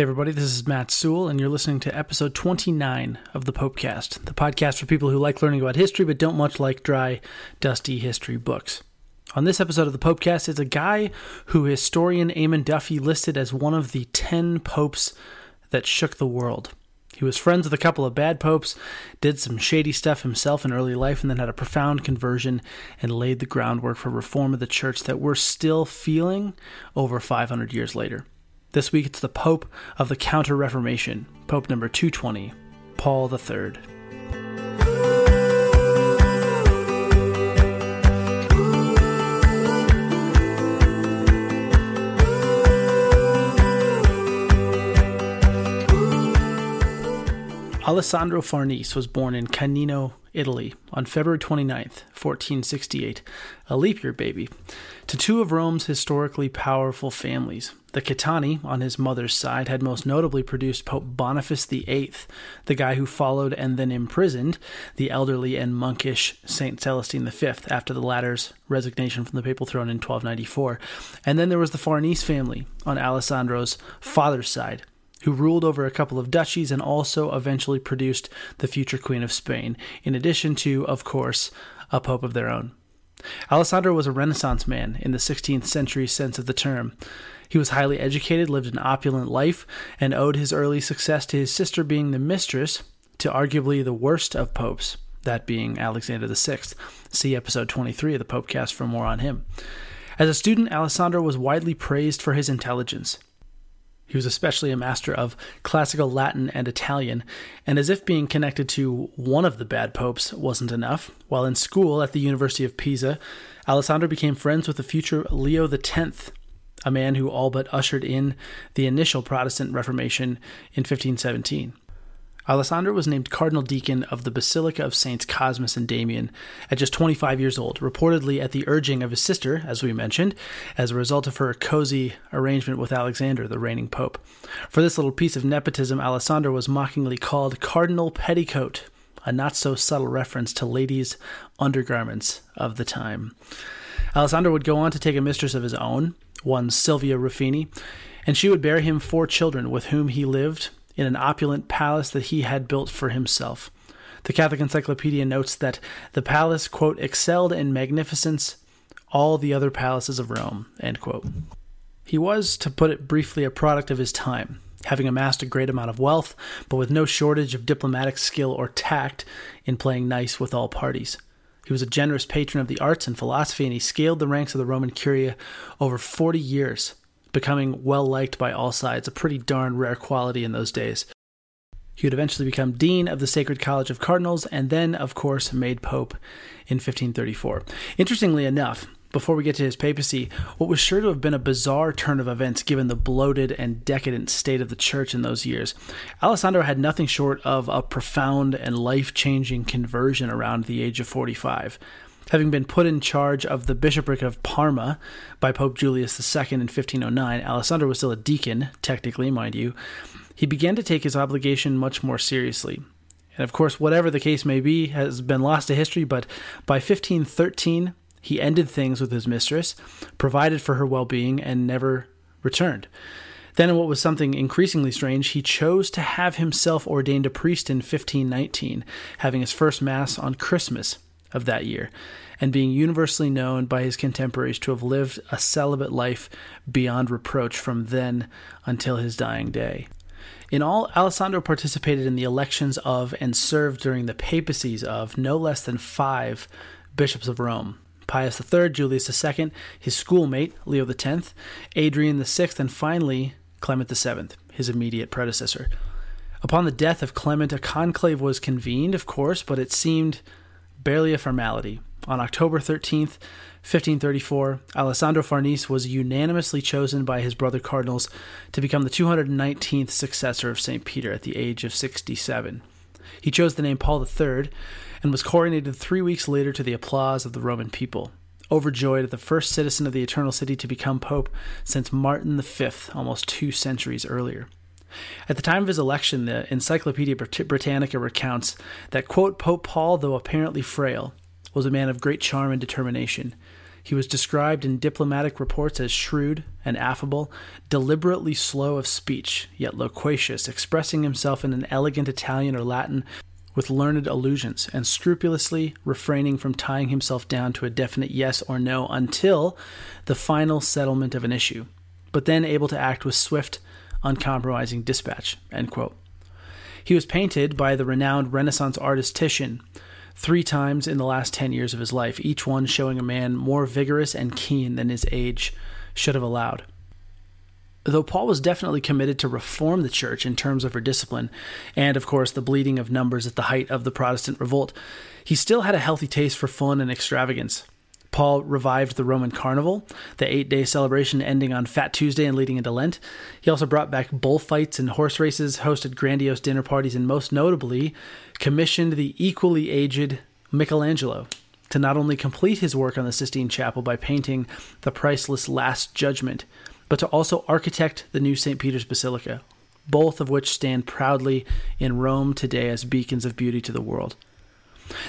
Hey, everybody, this is Matt Sewell, and you're listening to episode 29 of the Popecast, the podcast for people who like learning about history but don't much like dry, dusty history books. On this episode of the Popecast is a guy who historian Eamon Duffy listed as one of the 10 popes that shook the world. He was friends with a couple of bad popes, did some shady stuff himself in early life, and then had a profound conversion and laid the groundwork for reform of the church that we're still feeling over 500 years later. This week it's the Pope of the Counter Reformation, Pope number 220, Paul III. Alessandro Farnese was born in Canino, Italy, on February 29th, 1468, a leap year baby, to two of Rome's historically powerful families. The Caetani, on his mother's side, had most notably produced Pope Boniface VIII, the guy who followed and then imprisoned the elderly and monkish Saint Celestine V after the latter's resignation from the papal throne in 1294. And then there was the Farnese family on Alessandro's father's side, who ruled over a couple of duchies and also eventually produced the future Queen of Spain, in addition to, of course, a pope of their own. Alessandro was a Renaissance man in the 16th century sense of the term. He was highly educated, lived an opulent life, and owed his early success to his sister being the mistress to arguably the worst of popes, that being Alexander VI. See episode 23 of the Popecast for more on him. As a student, Alessandro was widely praised for his intelligence. He was especially a master of classical Latin and Italian, and as if being connected to one of the bad popes wasn't enough, while in school at the University of Pisa, Alessandro became friends with the future Leo X, a man who all but ushered in the initial Protestant Reformation in 1517. Alessandro was named Cardinal Deacon of the Basilica of Saints Cosmas and Damian at just 25 years old, reportedly at the urging of his sister, as we mentioned, as a result of her cozy arrangement with Alexander, the reigning pope. For this little piece of nepotism, Alessandro was mockingly called Cardinal Petticoat, a not so subtle reference to ladies' undergarments of the time. Alessandro would go on to take a mistress of his own, one Silvia Ruffini, and she would bear him four children with whom he lived in an opulent palace that he had built for himself. The Catholic Encyclopedia notes that the palace, quote, excelled in magnificence all the other palaces of Rome, end quote. He was, to put it briefly, a product of his time, having amassed a great amount of wealth, but with no shortage of diplomatic skill or tact in playing nice with all parties. He was a generous patron of the arts and philosophy, and he scaled the ranks of the Roman Curia over 40 years, becoming well liked by all sides, a pretty darn rare quality in those days. He would eventually become Dean of the Sacred College of Cardinals and then, of course, made Pope in 1534. Interestingly enough, before we get to his papacy, what was sure to have been a bizarre turn of events given the bloated and decadent state of the church in those years, Alessandro had nothing short of a profound and life changing conversion around the age of 45 having been put in charge of the bishopric of Parma by Pope Julius II in 1509, Alessandro was still a deacon, technically, mind you. He began to take his obligation much more seriously. And of course, whatever the case may be, has been lost to history, but by 1513, he ended things with his mistress, provided for her well being, and never returned. Then, what was something increasingly strange, he chose to have himself ordained a priest in 1519, having his first Mass on Christmas of that year, and being universally known by his contemporaries to have lived a celibate life beyond reproach from then until his dying day. In all, Alessandro participated in the elections of and served during the papacies of no less than five bishops of Rome Pius III, Julius II, his schoolmate, Leo X, Adrian VI, and finally Clement VII, his immediate predecessor. Upon the death of Clement, a conclave was convened, of course, but it seemed barely a formality. On October 13th, 1534, Alessandro Farnese was unanimously chosen by his brother cardinals to become the 219th successor of St. Peter at the age of 67. He chose the name Paul III and was coronated three weeks later to the applause of the Roman people, overjoyed at the first citizen of the Eternal City to become Pope since Martin V, almost two centuries earlier. At the time of his election, the Encyclopedia Britannica recounts that, quote, Pope Paul, though apparently frail, was a man of great charm and determination. He He was described in diplomatic reports as shrewd and affable, deliberately slow of speech, yet loquacious, expressing himself in an elegant Italian or Latin with learned allusions, and scrupulously refraining from tying himself down to a definite yes or no until the final settlement of an issue, but then able to act with swift, uncompromising dispatch. He was painted by the renowned Renaissance artist Titian three times in the last 10 years of his life, each one showing a man more vigorous and keen than his age should have allowed. Though Paul was definitely committed to reform the church in terms of her discipline, and of course the bleeding of numbers at the height of the Protestant revolt, he still had a healthy taste for fun and extravagance. Paul revived the Roman Carnival, the eight day celebration ending on Fat Tuesday and leading into Lent. He also brought back bullfights and horse races, hosted grandiose dinner parties, and most notably, commissioned the equally aged Michelangelo to not only complete his work on the Sistine Chapel by painting the priceless Last Judgment, but to also architect the new St. Peter's Basilica, both of which stand proudly in Rome today as beacons of beauty to the world.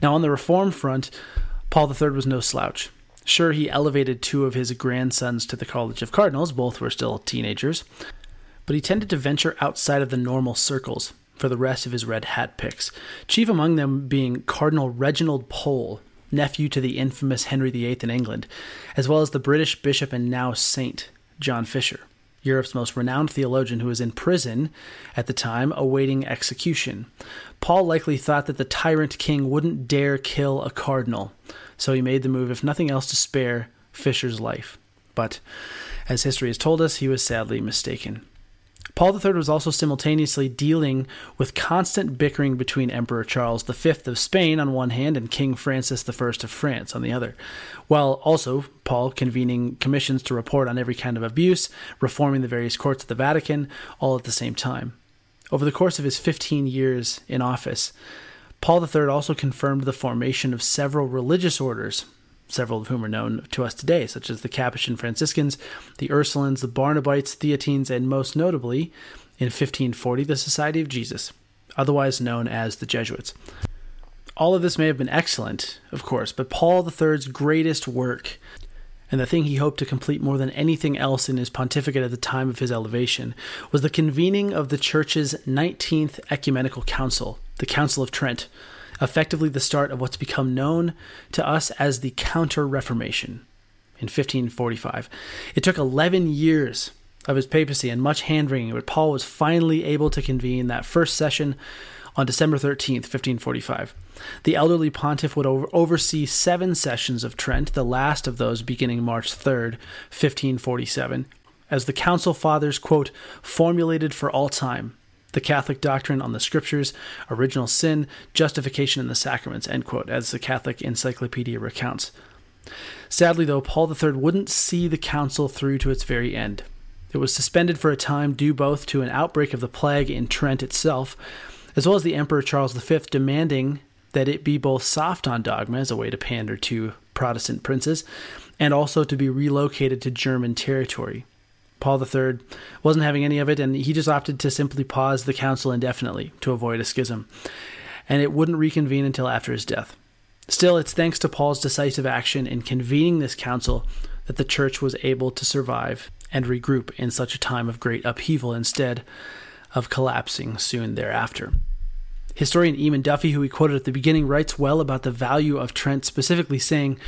Now, on the reform front, Paul III was no slouch. Sure, he elevated two of his grandsons to the College of Cardinals, both were still teenagers, but he tended to venture outside of the normal circles for the rest of his red hat picks, chief among them being Cardinal Reginald Pole, nephew to the infamous Henry VIII in England, as well as the British bishop and now saint, John Fisher. Europe's most renowned theologian who was in prison at the time awaiting execution. Paul likely thought that the tyrant king wouldn't dare kill a cardinal, so he made the move, if nothing else, to spare Fisher's life. But, as history has told us, he was sadly mistaken. Paul III was also simultaneously dealing with constant bickering between Emperor Charles V of Spain on one hand and King Francis I of France on the other, while also Paul convening commissions to report on every kind of abuse, reforming the various courts of the Vatican, all at the same time. Over the course of his 15 years in office, Paul III also confirmed the formation of several religious orders, several of whom are known to us today, such as the Capuchin Franciscans, the Ursulines, the Barnabites, Theatines, and most notably, in 1540, the Society of Jesus, otherwise known as the Jesuits. All of this may have been excellent, of course, but Paul III's greatest work, and the thing he hoped to complete more than anything else in his pontificate at the time of his elevation, was the convening of the Church's 19th Ecumenical Council, the Council of Trent, effectively the start of what's become known to us as the Counter Reformation in 1545. It took 11 years of his papacy and much hand wringing, but Paul was finally able to convene that first session on December 13th, 1545. The elderly pontiff would over- oversee seven sessions of Trent, the last of those beginning March 3rd, 1547, as the council fathers, quote, formulated for all time the Catholic doctrine on the scriptures, original sin, justification in the sacraments, end quote, as the Catholic Encyclopedia recounts. Sadly, though, Paul III wouldn't see the council through to its very end. It was suspended for a time due both to an outbreak of the plague in Trent itself, as well as the Emperor Charles V demanding that it be both soft on dogma as a way to pander to Protestant princes, and also to be relocated to German territory. Paul III wasn't having any of it, and he just opted to simply pause the council indefinitely to avoid a schism. And it wouldn't reconvene until after his death. Still, it's thanks to Paul's decisive action in convening this council that the church was able to survive and regroup in such a time of great upheaval instead of collapsing soon thereafter. Historian Eamon Duffy, who we quoted at the beginning, writes well about the value of Trent, specifically saying,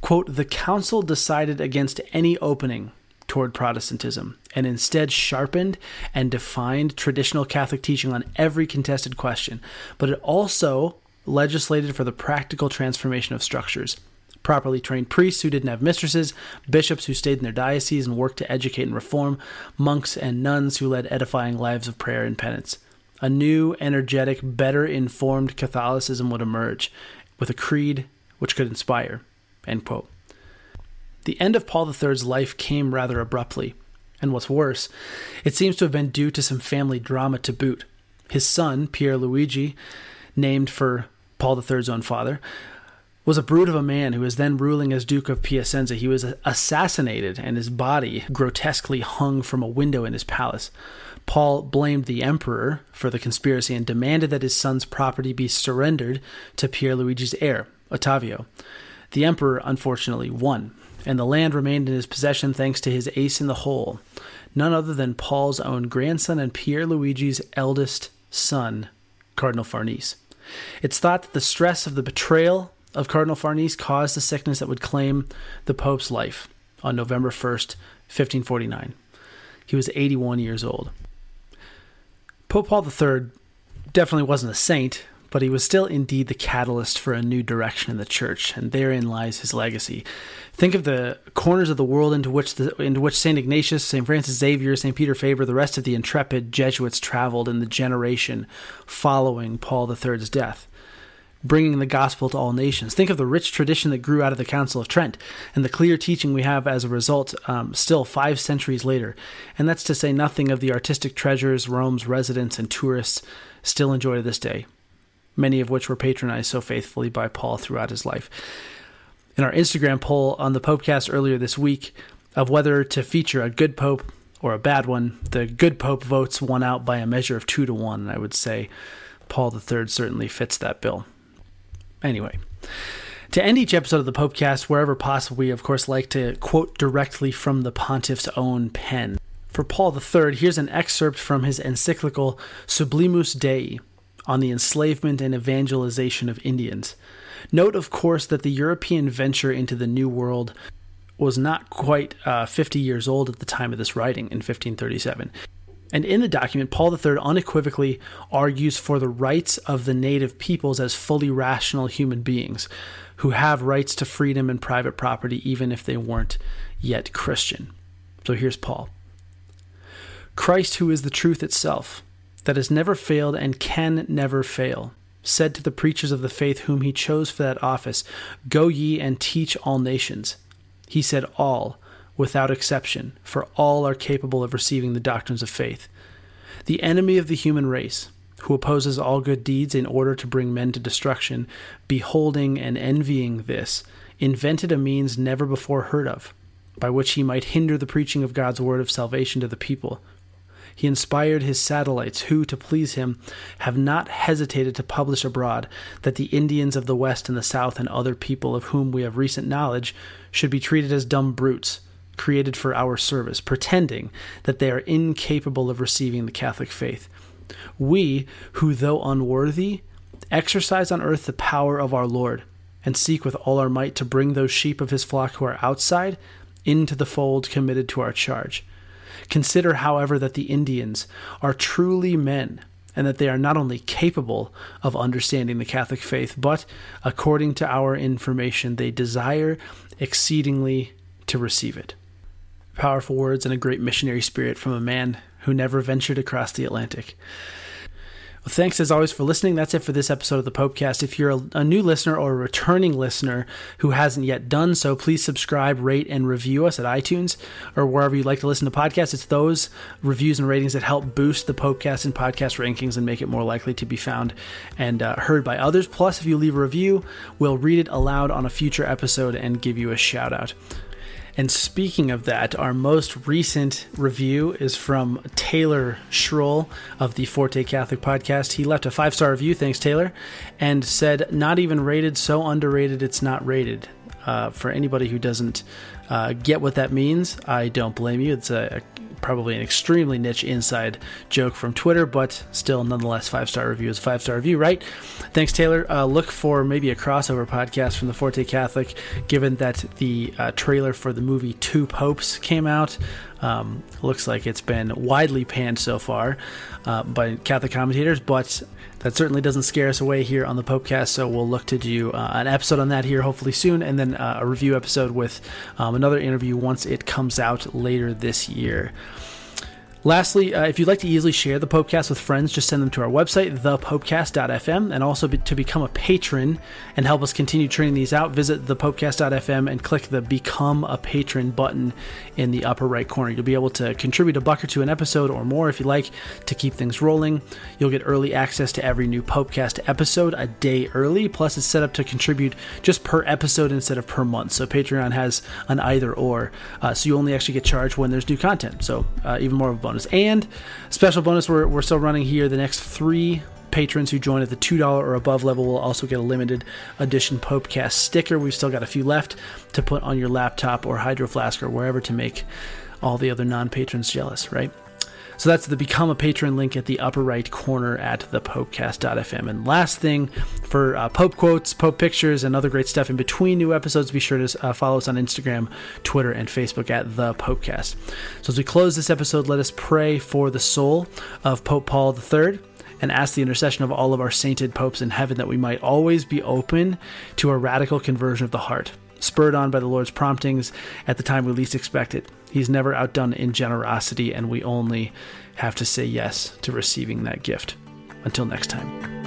quote, The council decided against any opening toward Protestantism and instead sharpened and defined traditional Catholic teaching on every contested question, but it also legislated for the practical transformation of structures. Properly trained priests who didn't have mistresses, bishops who stayed in their dioceses and worked to educate and reform, monks and nuns who led edifying lives of prayer and penance. A new, energetic, better informed Catholicism would emerge with a creed which could inspire. End quote. The end of Paul III's life came rather abruptly, and what's worse, it seems to have been due to some family drama to boot. His son, Pier Luigi, named for Paul III's own father, was a brute of a man who was then ruling as Duke of Piacenza. He was assassinated, and his body grotesquely hung from a window in his palace. Paul blamed the emperor for the conspiracy and demanded that his son's property be surrendered to Pier Luigi's heir, Ottavio. The emperor unfortunately won, and the land remained in his possession thanks to his ace in the hole, none other than Paul's own grandson and Pier Luigi's eldest son, Cardinal Farnese. It's thought that the stress of the betrayal of Cardinal Farnese caused the sickness that would claim the Pope's life on November 1st, 1549. He was 81 years old. Pope Paul III definitely wasn't a saint, but he was still indeed the catalyst for a new direction in the church, and therein lies his legacy. Think of the corners of the world into which the, into which Saint Ignatius, Saint Francis Xavier, Saint Peter Faber, the rest of the intrepid Jesuits traveled in the generation following Paul III's death bringing the gospel to all nations. Think of the rich tradition that grew out of the Council of Trent and the clear teaching we have as a result um, still five centuries later. And that's to say nothing of the artistic treasures Rome's residents and tourists still enjoy to this day, many of which were patronized so faithfully by Paul throughout his life. In our Instagram poll on the Popecast earlier this week of whether to feature a good Pope or a bad one, the good Pope votes won out by a measure of two to one. And I would say Paul III certainly fits that bill. Anyway, to end each episode of the Popecast, wherever possible, we of course like to quote directly from the pontiff's own pen. For Paul III, here's an excerpt from his encyclical Sublimus Dei on the enslavement and evangelization of Indians. Note, of course, that the European venture into the New World was not quite uh, 50 years old at the time of this writing in 1537. And in the document, Paul III unequivocally argues for the rights of the native peoples as fully rational human beings who have rights to freedom and private property, even if they weren't yet Christian. So here's Paul Christ, who is the truth itself, that has never failed and can never fail, said to the preachers of the faith whom he chose for that office, Go ye and teach all nations. He said, All without exception, for all are capable of receiving the doctrines of faith. The enemy of the human race, who opposes all good deeds in order to bring men to destruction, beholding and envying this, invented a means never before heard of, by which he might hinder the preaching of God's word of salvation to the people. He inspired his satellites, who, to please him, have not hesitated to publish abroad that the Indians of the West and the South and other people of whom we have recent knowledge should be treated as dumb brutes created for our service, pretending that they are incapable of receiving the Catholic faith. We, who, though unworthy, exercise on earth the power of our Lord, and seek with all our might to bring those sheep of his flock who are outside into the fold committed to our charge. Consider, however, that the Indians are truly men, and that they are not only capable of understanding the Catholic faith, but, according to our information, they desire exceedingly to receive it powerful words and a great missionary spirit from a man who never ventured across the Atlantic. Well, thanks as always for listening. That's it for this episode of the Popecast. If you're a, a, new listener or a returning listener who hasn't yet done so, please subscribe, rate, and review us at iTunes or wherever you'd like to listen to podcasts. It's those reviews and ratings that help boost the Popecast and podcast rankings and make it more likely to be found and uh, heard by others. Plus, if you leave a review, we'll read it aloud on a future episode and give you a shout out. And speaking of that, our most recent review is from Taylor Schroll of the Forte Catholic Podcast. He left a five star review, thanks, Taylor, and said, Not even rated, so underrated it's not rated. Uh, for anybody who doesn't uh, get what that means, I don't blame you. It's a, a probably an extremely niche inside joke from Twitter, but still, nonetheless, five star review is five star review, right? Thanks, Taylor. Uh, look for maybe a crossover podcast from the Forte Catholic, given that the uh, trailer for the movie Two Popes came out. Um, looks like it's been widely panned so far uh, by Catholic commentators, but that certainly doesn't scare us away here on the Popecast. So we'll look to do uh, an episode on that here hopefully soon, and then uh, a review episode with um, another interview once it comes out later this year. Lastly, uh, if you'd like to easily share the Popecast with friends, just send them to our website, thepopecast.fm, and also be, to become a patron and help us continue training these out, visit thepopecast.fm and click the Become a Patron button in the upper right corner. You'll be able to contribute a buck or two an episode or more if you like to keep things rolling. You'll get early access to every new Popecast episode a day early, plus it's set up to contribute just per episode instead of per month. So Patreon has an either or, uh, so you only actually get charged when there's new content. So uh, even more of bonus. And special bonus, we're, we're still running here the next three patrons who join at the $2 or above level will also get a limited edition Popecast sticker. We've still got a few left to put on your laptop or Hydro Flask or wherever to make all the other non patrons jealous, right? So that's the Become a Patron link at the upper right corner at thepopecast.fm. And last thing, for uh, Pope quotes, Pope pictures, and other great stuff in between new episodes, be sure to uh, follow us on Instagram, Twitter, and Facebook at the Popecast. So as we close this episode, let us pray for the soul of Pope Paul III and ask the intercession of all of our sainted popes in heaven that we might always be open to a radical conversion of the heart, spurred on by the Lord's promptings at the time we least expect it. He's never outdone in generosity, and we only have to say yes to receiving that gift. Until next time.